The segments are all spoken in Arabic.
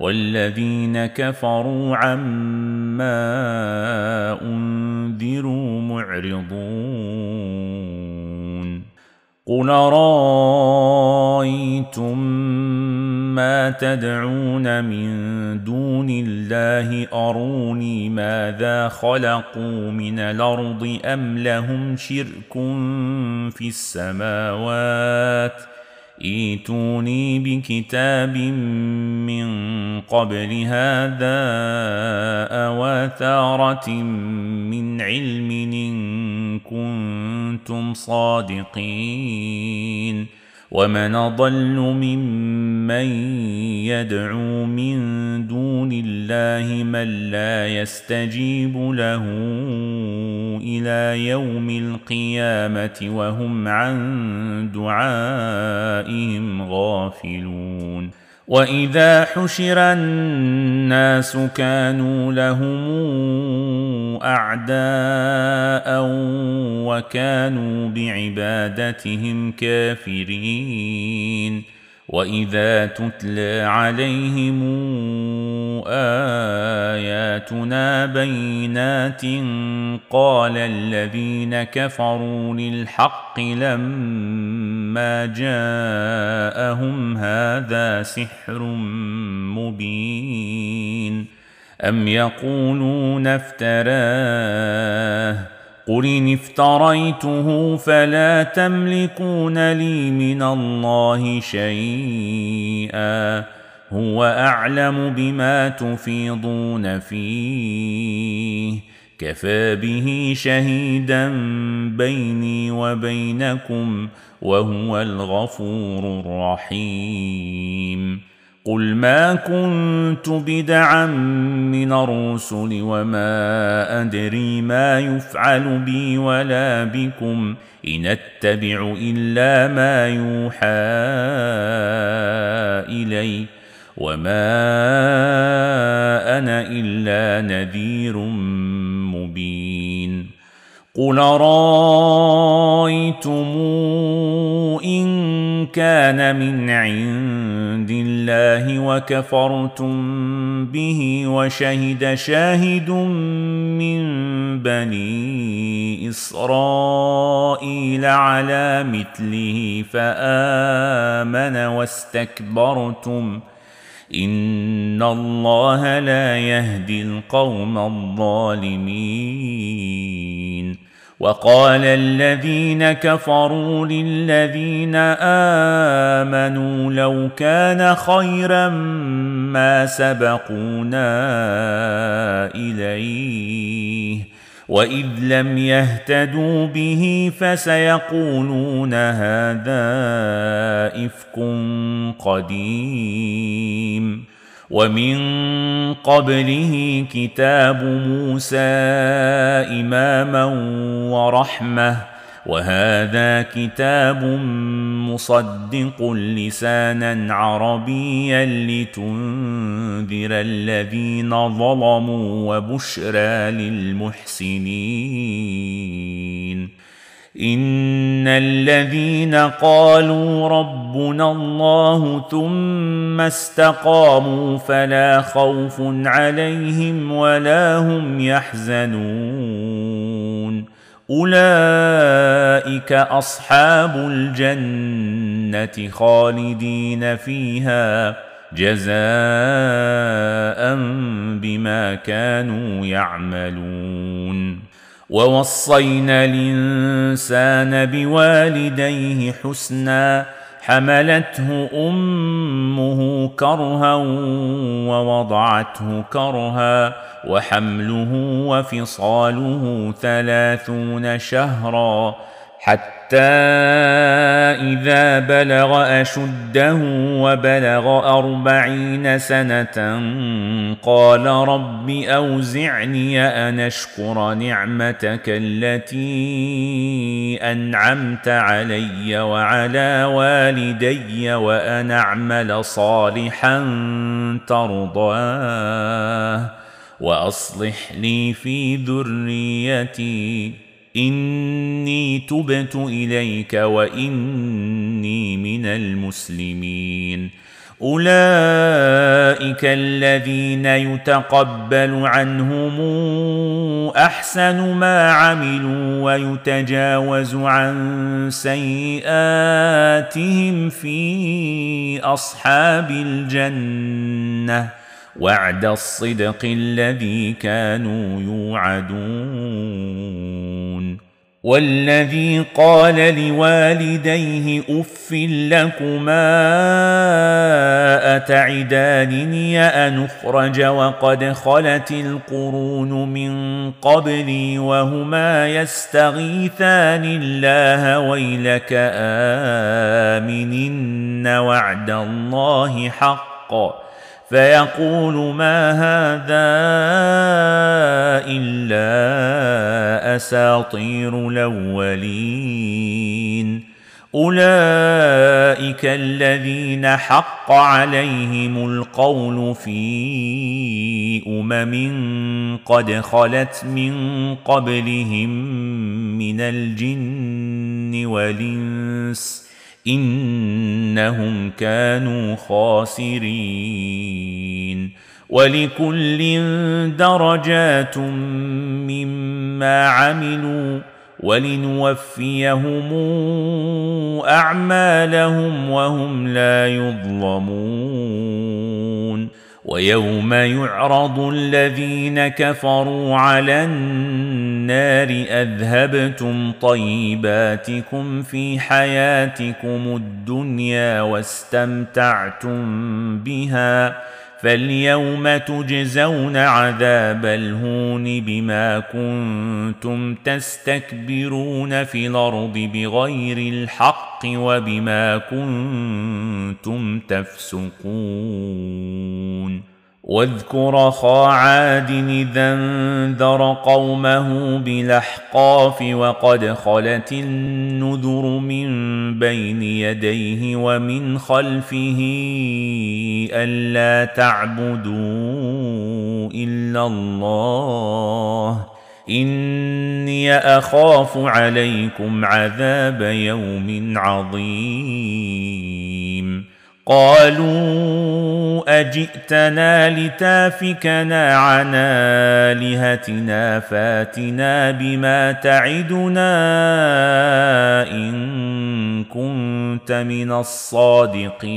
والذين كفروا عما أنذروا معرضون. قل رايتم ما تدعون من دون الله؟ أروني ماذا خلقوا من الأرض أم لهم شرك في السماوات ۖ؟ ايتوني بكتاب من قبل هذا أواثارة من علم إن كنتم صادقين ومن أضل ممن يدعو من دون الله من لا يستجيب له إلى يوم القيامة وهم عن دعائهم غافلون. وإذا حشر الناس كانوا لهم أعداء وكانوا بعبادتهم كافرين. وإذا تتلى عليهم اياتنا بينات قال الذين كفروا للحق لما جاءهم هذا سحر مبين ام يقولون افتراه قل ان افتريته فلا تملكون لي من الله شيئا هو أعلم بما تفيضون فيه. كفى به شهيدا بيني وبينكم وهو الغفور الرحيم. قل ما كنت بدعا من الرسل وما أدري ما يفعل بي ولا بكم. إن أتبع إلا ما يوحى الي وما أنا الا نذير مبين قل رايتم ان كان من عند الله وكفرتم به وشهد شاهد من بني اسرائيل على مثله فامن واستكبرتم ان الله لا يهدي القوم الظالمين وقال الذين كفروا للذين امنوا لو كان خيرا ما سبقونا اليه واذ لم يهتدوا به فسيقولون هذا افك قديم ومن قبله كتاب موسى اماما ورحمه وهذا كتاب مصدق لسانا عربيا لتنذر الذين ظلموا وبشرى للمحسنين. إن الذين قالوا ربنا الله ثم استقاموا فلا خوف عليهم ولا هم يحزنون. أولئك أصحاب الجنة خالدين فيها جزاء بما كانوا يعملون. ووصينا الإنسان بوالديه حسنا حملته أمه كرها ووضعته كرها وحمله وفصاله ثلاثون شهرا حتى إذا بلغ أشده وبلغ أربعين سنة قال رب أوزعني أن أشكر نعمتك التي أنعمت علي وعلى والدي وأن أعمل صالحا ترضاه وأصلح لي في ذريتي إني تبت إليك وإني من المسلمين. أولئك الذين يتقبل عنهم أحسن ما عملوا ويتجاوز عن سيئاتهم في أصحاب الجنة. وعد الصدق الذي كانوا يوعدون. والذي قال لوالديه اف لكما اتعدانني ان اخرج وقد خلت القرون من قبلي وهما يستغيثان الله ويلك امن وعد الله حق فيقول ما هذا إلا أساطير الأولين. أولئك الذين حق عليهم القول في أمم قد خلت من قبلهم من الجن والإنس إنهم كانوا خاسرين. ولكل درجات مما عملوا ولنوفيهم أعمالهم وهم لا يظلمون. ويوم يعرض الذين كفروا على النار أذهبتم طيباتكم في حياتكم الدنيا واستمتعتم بها فاليوم تجزون عذاب الهون بما كنتم تستكبرون في الأرض بغير الحق وبما كنتم تفسقون واذكر أخا عاد إذا انذر قومه بالأحقاف وقد خلت النذر من بين يديه ومن خلفه ألا تعبدوا إلا الله. إني أخاف عليكم عذاب يوم عظيم. قالوا أجئتنا لتافكنا عن آلهتنا فاتنا بما تعدنا إن كنت من الصادقين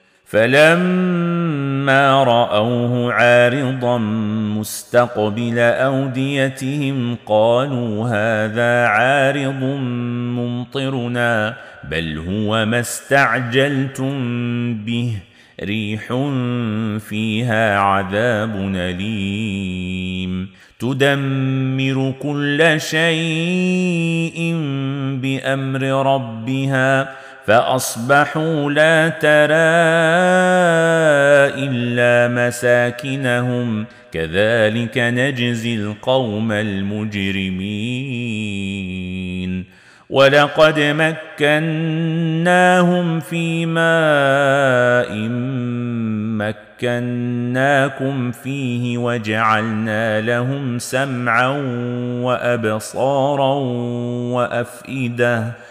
فلما رأوه عارضا مستقبل أوديتهم قالوا هذا عارض ممطرنا بل هو ما استعجلتم به ريح فيها عذاب أليم. تدمر كل شيء بأمر ربها فأصبحوا لا ترى إلا مساكنهم. كذلك نجزي القوم المجرمين. ولقد مكناهم في ماء مكناكم فيه وجعلنا لهم سمعا وأبصارا وأفئدة.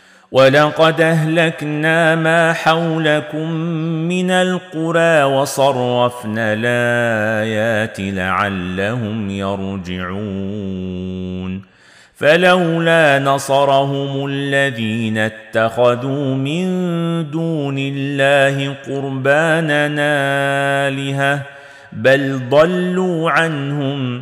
ولقد أهلكنا ما حولكم من القرى وصرفنا الآيات لعلهم يرجعون. فلولا نصرهم الذين اتخذوا من دون الله قرباننا آلهة بل ضلوا عنهم